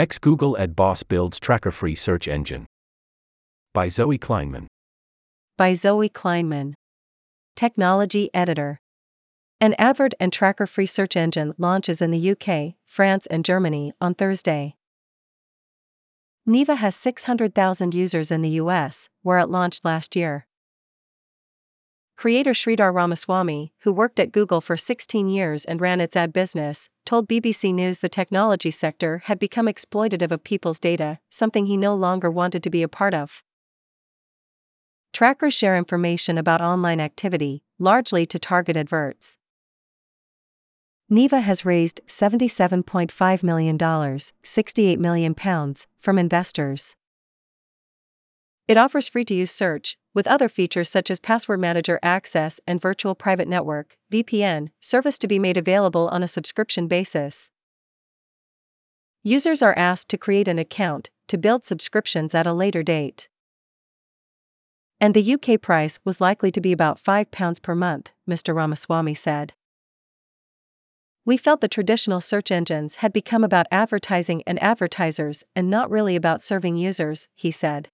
Ex Google Ad Boss builds tracker free search engine. By Zoe Kleinman. By Zoe Kleinman. Technology Editor. An advert and tracker free search engine launches in the UK, France, and Germany on Thursday. Neeva has 600,000 users in the US, where it launched last year. Creator Sridhar Ramaswamy, who worked at Google for 16 years and ran its ad business, told BBC News the technology sector had become exploitative of people's data, something he no longer wanted to be a part of. Trackers share information about online activity, largely to target adverts. Neeva has raised $77.5 million, 68 million pounds, from investors. It offers free to use search, with other features such as password manager access and virtual private network VPN service to be made available on a subscription basis. Users are asked to create an account to build subscriptions at a later date. And the UK price was likely to be about £5 per month, Mr. Ramaswamy said. We felt the traditional search engines had become about advertising and advertisers and not really about serving users, he said.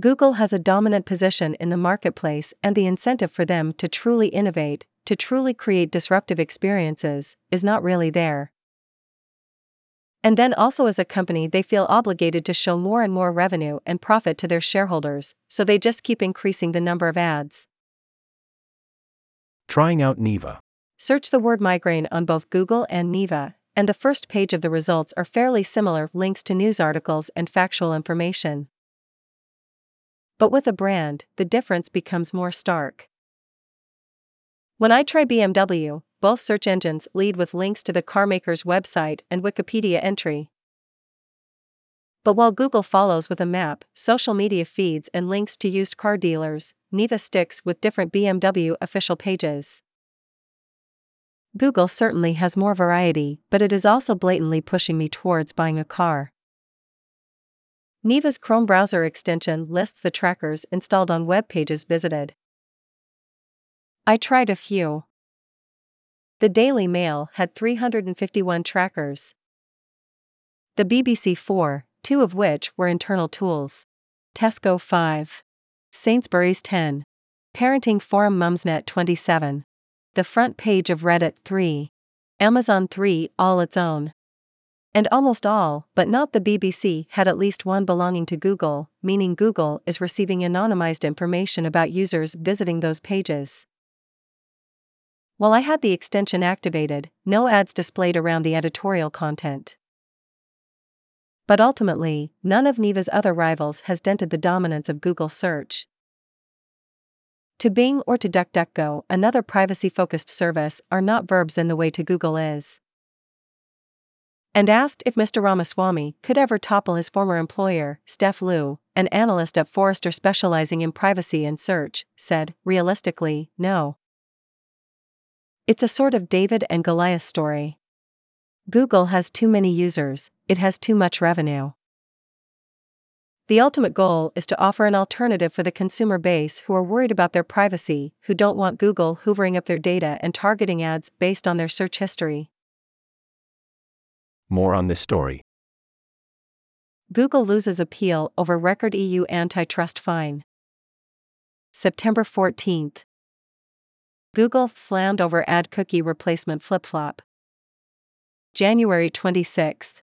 Google has a dominant position in the marketplace, and the incentive for them to truly innovate, to truly create disruptive experiences, is not really there. And then also, as a company, they feel obligated to show more and more revenue and profit to their shareholders, so they just keep increasing the number of ads. Trying out Neeva. Search the word migraine on both Google and Neeva, and the first page of the results are fairly similar links to news articles and factual information. But with a brand, the difference becomes more stark. When I try BMW, both search engines lead with links to the carmaker's website and Wikipedia entry. But while Google follows with a map, social media feeds, and links to used car dealers, Neeva sticks with different BMW official pages. Google certainly has more variety, but it is also blatantly pushing me towards buying a car. Neeva's Chrome browser extension lists the trackers installed on web pages visited. I tried a few. The Daily Mail had 351 trackers. The BBC 4, two of which were internal tools. Tesco 5. Sainsbury's 10. Parenting Forum Mumsnet 27. The front page of Reddit 3. Amazon 3 all its own. And almost all, but not the BBC, had at least one belonging to Google, meaning Google is receiving anonymized information about users visiting those pages. While I had the extension activated, no ads displayed around the editorial content. But ultimately, none of Neeva's other rivals has dented the dominance of Google search. To Bing or to DuckDuckGo, another privacy focused service, are not verbs in the way to Google is and asked if Mr. Ramaswamy could ever topple his former employer, Steph Liu, an analyst at Forrester specializing in privacy and search, said, realistically, no. It's a sort of David and Goliath story. Google has too many users, it has too much revenue. The ultimate goal is to offer an alternative for the consumer base who are worried about their privacy, who don't want Google hoovering up their data and targeting ads based on their search history. More on this story. Google loses appeal over record EU antitrust fine. September 14th. Google slammed over ad cookie replacement flip flop. January 26th.